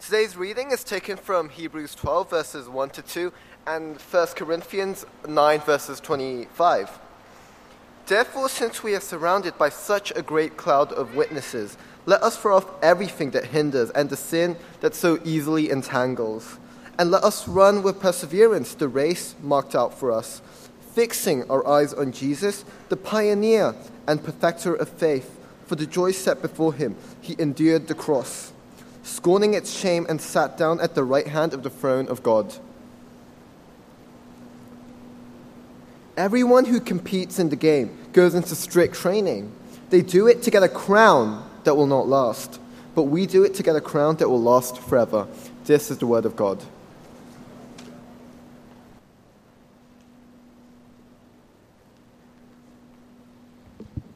Today's reading is taken from Hebrews 12, verses 1 to 2, and 1 Corinthians 9, verses 25. Therefore, since we are surrounded by such a great cloud of witnesses, let us throw off everything that hinders and the sin that so easily entangles. And let us run with perseverance the race marked out for us, fixing our eyes on Jesus, the pioneer and perfecter of faith. For the joy set before him, he endured the cross, scorning its shame, and sat down at the right hand of the throne of God. Everyone who competes in the game goes into strict training. They do it to get a crown that will not last, but we do it to get a crown that will last forever. This is the word of God.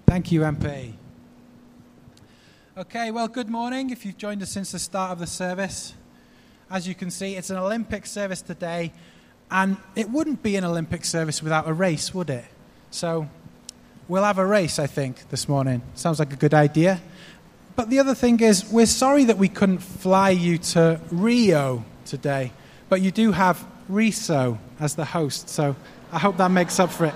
Thank you, MP. Okay, well, good morning if you've joined us since the start of the service. As you can see, it's an Olympic service today, and it wouldn't be an Olympic service without a race, would it? So, we'll have a race, I think, this morning. Sounds like a good idea. But the other thing is, we're sorry that we couldn't fly you to Rio today, but you do have Riso as the host, so I hope that makes up for it.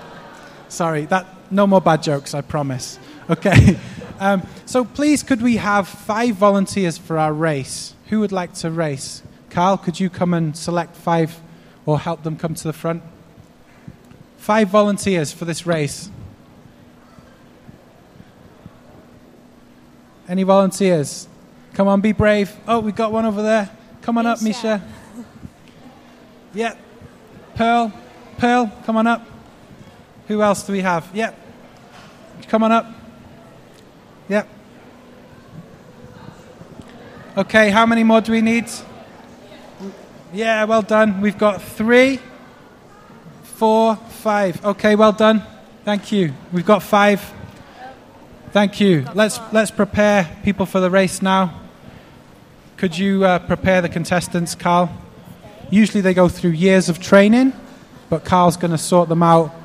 Sorry, that no more bad jokes, I promise. Okay. Um, so please, could we have five volunteers for our race? Who would like to race? Carl, could you come and select five or help them come to the front? Five volunteers for this race. Any volunteers? Come on, be brave. Oh, we got one over there. Come on up, Misha. Yeah. Pearl, Pearl, come on up. Who else do we have? Yep. Come on up. Yep. Okay, how many more do we need? Yeah, well done. We've got three, four, five. Okay, well done. Thank you. We've got five. Thank you. Let's let's prepare people for the race now. Could you uh, prepare the contestants, Carl? Usually they go through years of training, but Carl's going to sort them out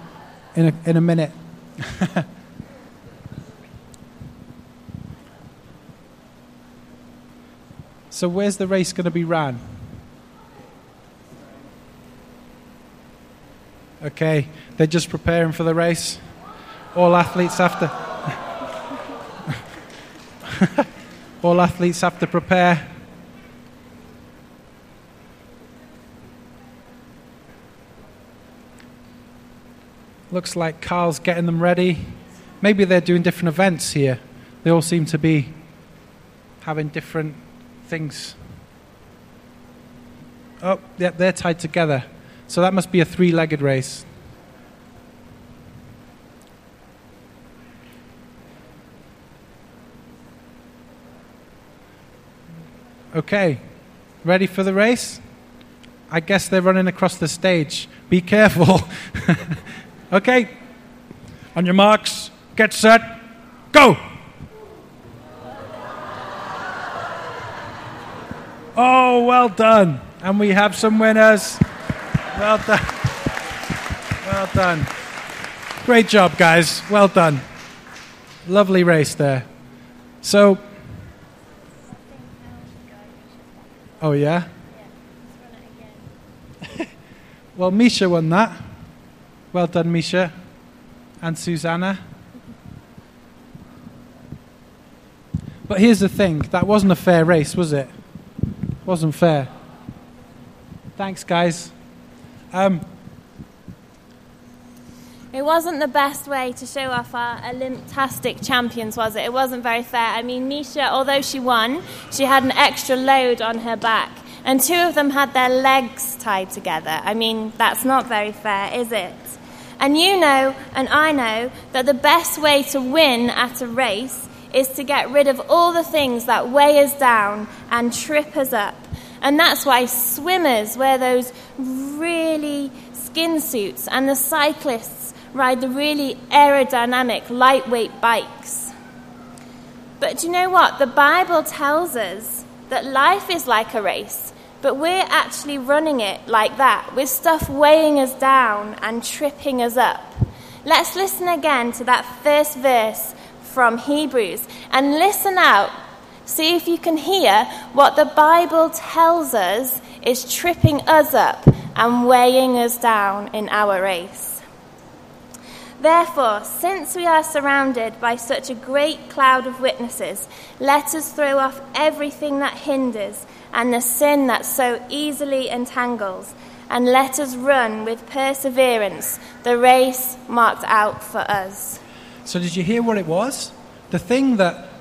in a, in a minute. so, where's the race going to be ran? Okay, they're just preparing for the race. All athletes have to. All athletes have to prepare. Looks like Carl's getting them ready. Maybe they're doing different events here. They all seem to be having different things. Oh, yeah, they're tied together. So that must be a three legged race. Okay, ready for the race? I guess they're running across the stage. Be careful. okay, on your marks, get set, go! Oh, well done. And we have some winners. Well done. Well done. Great job, guys. Well done. Lovely race there. So, oh, yeah? well, Misha won that. Well done, Misha. And Susanna. But here's the thing that wasn't a fair race, was it? Wasn't fair. Thanks, guys. Um, It wasn't the best way to show off our Olymtastic champions, was it? It wasn't very fair. I mean, Misha, although she won, she had an extra load on her back. And two of them had their legs tied together. I mean, that's not very fair, is it? And you know, and I know, that the best way to win at a race is to get rid of all the things that weigh us down and trip us up. And that's why swimmers wear those really skin suits and the cyclists ride the really aerodynamic, lightweight bikes. But do you know what? The Bible tells us that life is like a race, but we're actually running it like that, with stuff weighing us down and tripping us up. Let's listen again to that first verse from Hebrews and listen out See if you can hear what the Bible tells us is tripping us up and weighing us down in our race. Therefore, since we are surrounded by such a great cloud of witnesses, let us throw off everything that hinders and the sin that so easily entangles, and let us run with perseverance the race marked out for us. So, did you hear what it was? The thing that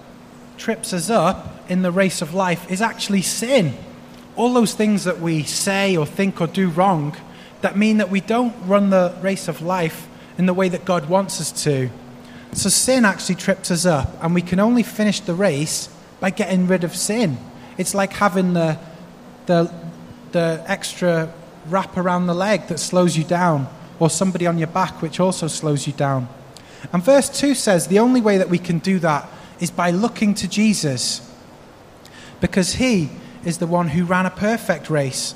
trips us up in the race of life is actually sin. All those things that we say or think or do wrong that mean that we don't run the race of life in the way that God wants us to. So sin actually trips us up, and we can only finish the race by getting rid of sin. It's like having the, the, the extra wrap around the leg that slows you down, or somebody on your back which also slows you down. And verse 2 says the only way that we can do that is by looking to Jesus, because he is the one who ran a perfect race.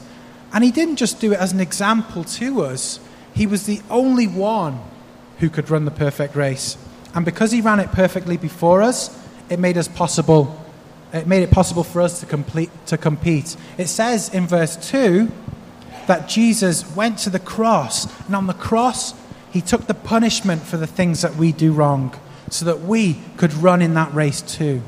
And he didn't just do it as an example to us, he was the only one who could run the perfect race. And because he ran it perfectly before us, it made us possible. It made it possible for us to complete to compete. It says in verse 2 that Jesus went to the cross, and on the cross he took the punishment for the things that we do wrong so that we could run in that race too.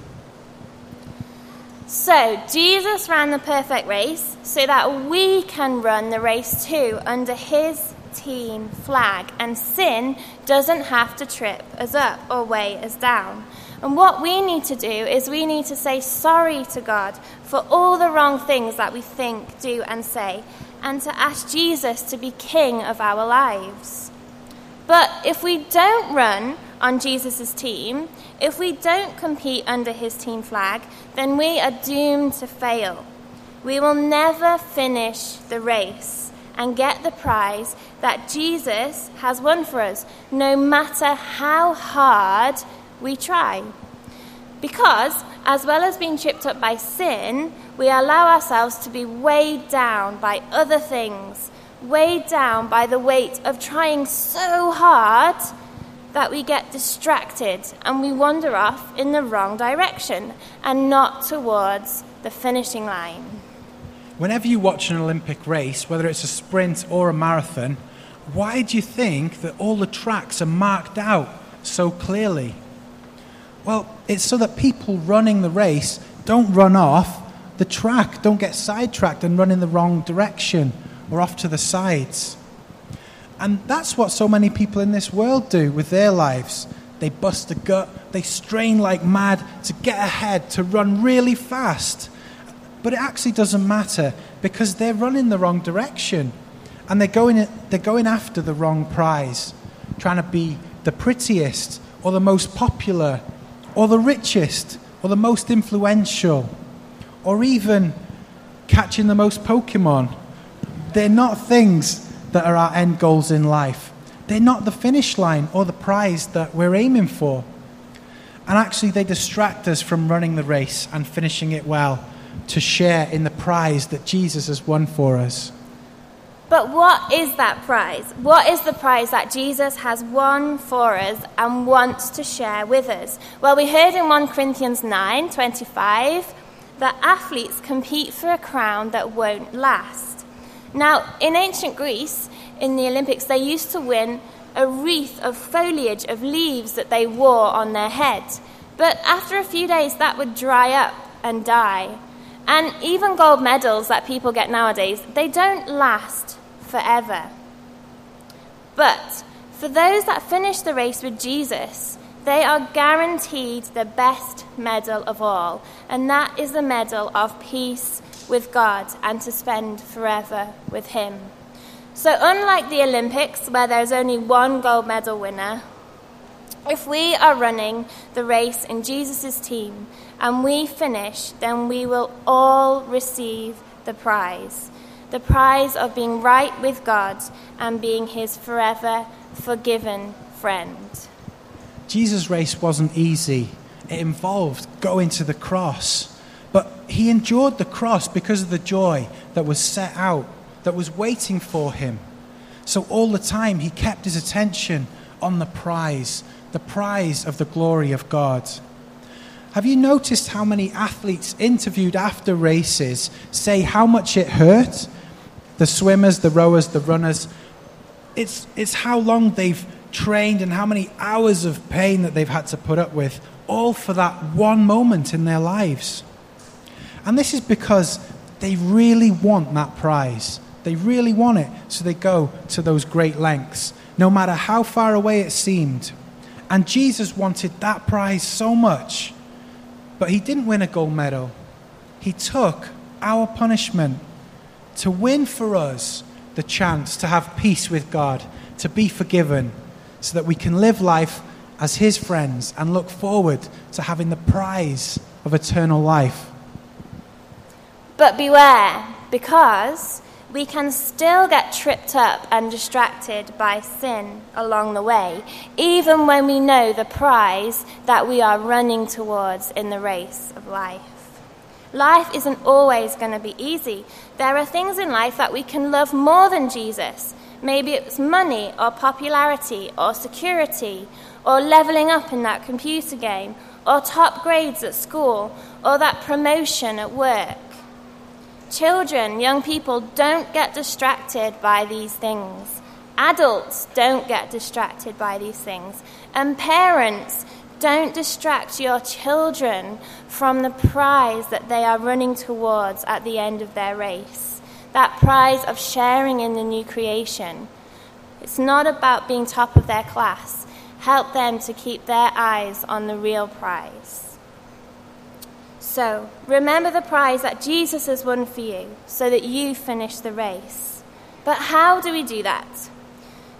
So, Jesus ran the perfect race so that we can run the race too under his team flag, and sin doesn't have to trip us up or weigh us down. And what we need to do is we need to say sorry to God for all the wrong things that we think, do, and say, and to ask Jesus to be king of our lives. But if we don't run on Jesus' team, if we don't compete under his team flag, then we are doomed to fail. We will never finish the race and get the prize that Jesus has won for us, no matter how hard we try. Because, as well as being tripped up by sin, we allow ourselves to be weighed down by other things, weighed down by the weight of trying so hard that we get distracted and we wander off in the wrong direction and not towards the finishing line. Whenever you watch an Olympic race, whether it's a sprint or a marathon, why do you think that all the tracks are marked out so clearly? Well, it's so that people running the race don't run off the track, don't get sidetracked and run in the wrong direction or off to the sides. And that's what so many people in this world do with their lives. They bust a gut, they strain like mad to get ahead, to run really fast. But it actually doesn't matter because they're running the wrong direction and they're going, they're going after the wrong prize, trying to be the prettiest or the most popular or the richest or the most influential or even catching the most Pokemon. They're not things that are our end goals in life. They're not the finish line or the prize that we're aiming for. And actually, they distract us from running the race and finishing it well to share in the prize that Jesus has won for us. But what is that prize? What is the prize that Jesus has won for us and wants to share with us? Well, we heard in 1 Corinthians 9 25 that athletes compete for a crown that won't last. Now, in ancient Greece, in the Olympics, they used to win a wreath of foliage of leaves that they wore on their head. But after a few days, that would dry up and die. And even gold medals that people get nowadays, they don't last forever. But for those that finish the race with Jesus, they are guaranteed the best medal of all, and that is the medal of peace with God and to spend forever with Him. So, unlike the Olympics, where there's only one gold medal winner, if we are running the race in Jesus' team and we finish, then we will all receive the prize the prize of being right with God and being his forever forgiven friend. Jesus' race wasn't easy, it involved going to the cross. But he endured the cross because of the joy that was set out, that was waiting for him. So all the time he kept his attention on the prize, the prize of the glory of God. Have you noticed how many athletes interviewed after races say how much it hurt? The swimmers, the rowers, the runners. It's, it's how long they've trained and how many hours of pain that they've had to put up with, all for that one moment in their lives. And this is because they really want that prize. They really want it, so they go to those great lengths, no matter how far away it seemed. And Jesus wanted that prize so much, but he didn't win a gold medal. He took our punishment to win for us the chance to have peace with God, to be forgiven, so that we can live life as his friends and look forward to having the prize of eternal life. But beware, because we can still get tripped up and distracted by sin along the way, even when we know the prize that we are running towards in the race of life. Life isn't always going to be easy. There are things in life that we can love more than Jesus. Maybe it's money or popularity or security or leveling up in that computer game or top grades at school or that promotion at work. Children, young people, don't get distracted by these things. Adults don't get distracted by these things. And parents, don't distract your children from the prize that they are running towards at the end of their race. That prize of sharing in the new creation. It's not about being top of their class. Help them to keep their eyes on the real prize. So, remember the prize that Jesus has won for you so that you finish the race. But how do we do that?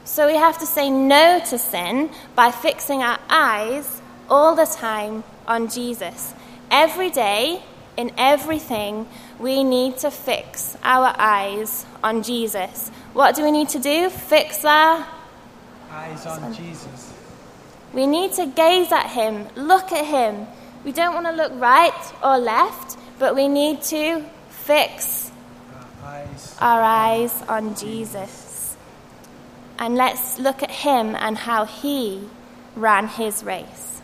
So, we have to say no to sin by fixing our eyes all the time on Jesus. Every day, in everything, we need to fix our eyes on Jesus. What do we need to do? Fix our eyes on Jesus. We need to gaze at him, look at him, we don't want to look right or left, but we need to fix our eyes, on Jesus. And let's look at him and how he ran his race.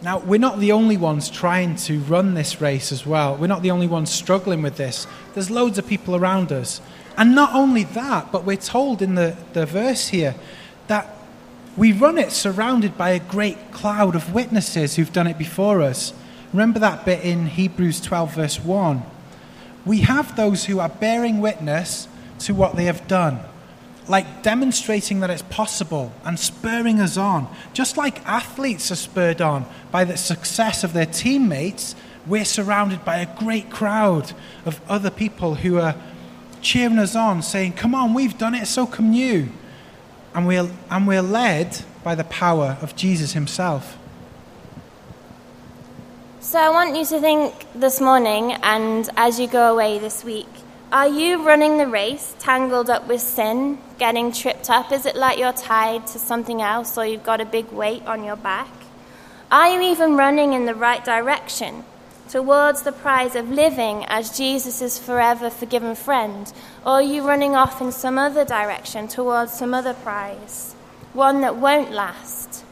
Now, we're not the only ones trying to run this race as well. We're not the only ones struggling with this. There's loads of people around us. And not only that, but we're told in the, the verse here that we run it surrounded by a great cloud of witnesses who've done it before us. Remember that bit in Hebrews 12, verse 1. We have those who are bearing witness to what they have done, like demonstrating that it's possible and spurring us on. Just like athletes are spurred on by the success of their teammates, we're surrounded by a great crowd of other people who are cheering us on, saying, Come on, we've done it, so come you and we're, and we're led by the power of Jesus himself. So I want you to think this morning and as you go away this week are you running the race tangled up with sin, getting tripped up? Is it like you're tied to something else or you've got a big weight on your back? Are you even running in the right direction? Towards the prize of living as Jesus' forever forgiven friend? Or are you running off in some other direction towards some other prize, one that won't last?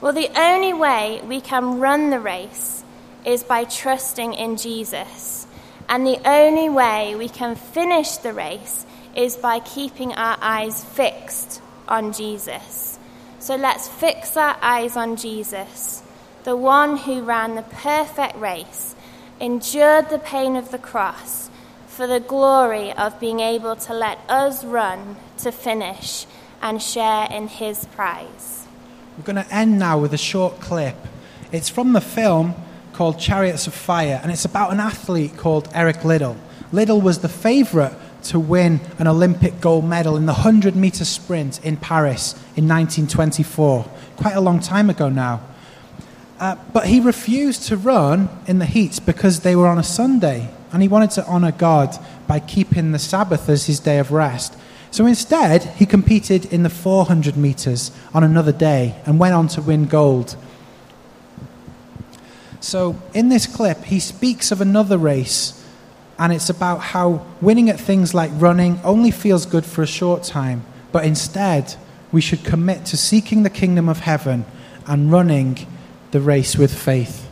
Well, the only way we can run the race is by trusting in Jesus. And the only way we can finish the race is by keeping our eyes fixed on Jesus. So let's fix our eyes on Jesus the one who ran the perfect race, endured the pain of the cross for the glory of being able to let us run to finish and share in his prize. We're going to end now with a short clip. It's from the film called Chariots of Fire, and it's about an athlete called Eric Liddell. Liddell was the favourite to win an Olympic gold medal in the 100 metre sprint in Paris in 1924, quite a long time ago now. Uh, but he refused to run in the heats because they were on a Sunday, and he wanted to honor God by keeping the Sabbath as his day of rest. So instead, he competed in the 400 meters on another day and went on to win gold. So in this clip, he speaks of another race, and it's about how winning at things like running only feels good for a short time, but instead, we should commit to seeking the kingdom of heaven and running the race with faith.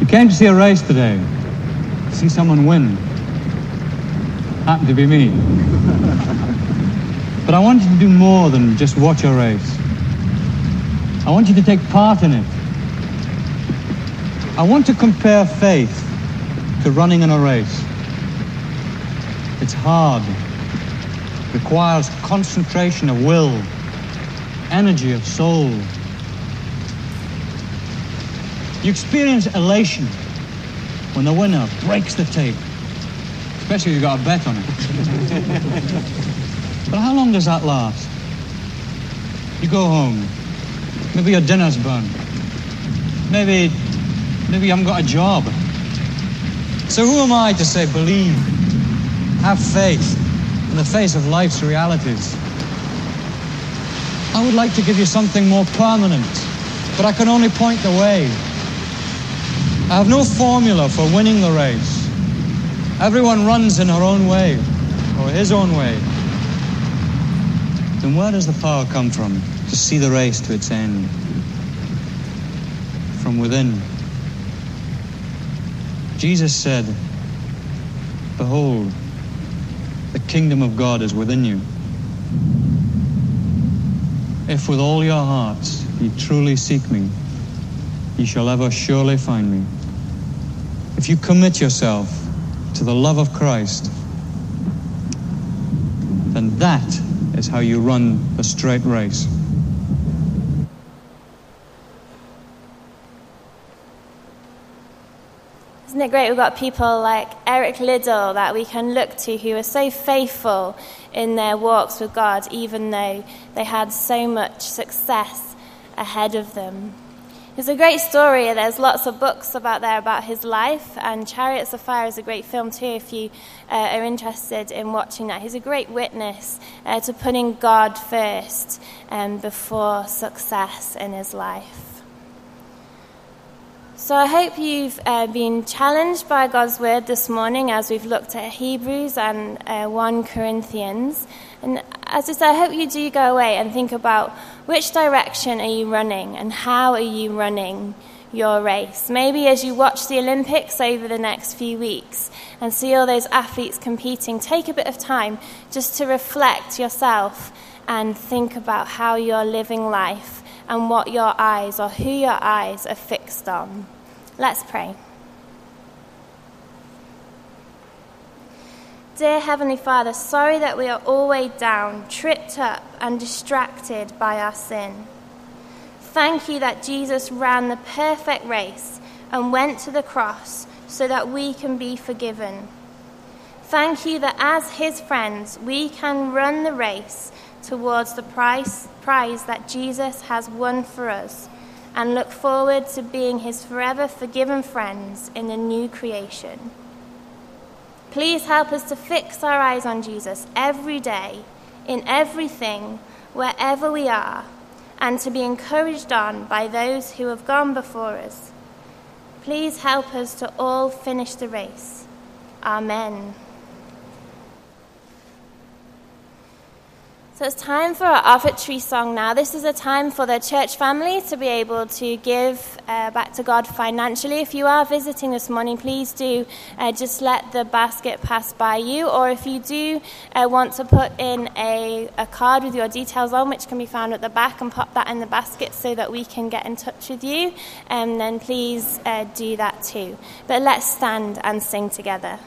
You came to see a race today, to see someone win. Happened to be me. but I want you to do more than just watch a race. I want you to take part in it. I want to compare faith to running in a race. It's hard, requires concentration of will, energy of soul. You experience elation when the winner breaks the tape, especially if you've got a bet on it. but how long does that last? You go home, maybe your dinner's burned, maybe, maybe you haven't got a job. So who am I to say believe, have faith in the face of life's realities? I would like to give you something more permanent, but I can only point the way. I have no formula for winning the race. Everyone runs in her own way, or his own way. Then where does the power come from to see the race to its end? From within. Jesus said, Behold, the kingdom of God is within you. If with all your hearts ye truly seek me, ye shall ever surely find me. If you commit yourself to the love of Christ, then that is how you run the straight race. Isn't it great we've got people like Eric Liddell that we can look to who are so faithful in their walks with God, even though they had so much success ahead of them. It's a great story. There's lots of books about there about his life, and Chariots of Fire is a great film too. If you uh, are interested in watching that, he's a great witness uh, to putting God first um, before success in his life. So I hope you've uh, been challenged by God's word this morning as we've looked at Hebrews and uh, 1 Corinthians. And as I said, I hope you do go away and think about which direction are you running and how are you running your race. Maybe as you watch the Olympics over the next few weeks and see all those athletes competing, take a bit of time just to reflect yourself and think about how you're living life and what your eyes or who your eyes are fixed on. Let's pray. Dear Heavenly Father, sorry that we are all weighed down, tripped up, and distracted by our sin. Thank you that Jesus ran the perfect race and went to the cross so that we can be forgiven. Thank you that as His friends, we can run the race towards the prize, prize that Jesus has won for us and look forward to being his forever forgiven friends in the new creation. Please help us to fix our eyes on Jesus every day, in everything, wherever we are, and to be encouraged on by those who have gone before us. Please help us to all finish the race. Amen. So it's time for our offertory song now. This is a time for the church family to be able to give uh, back to God financially. If you are visiting this morning, please do uh, just let the basket pass by you. Or if you do uh, want to put in a, a card with your details on, which can be found at the back, and pop that in the basket so that we can get in touch with you, um, then please uh, do that too. But let's stand and sing together.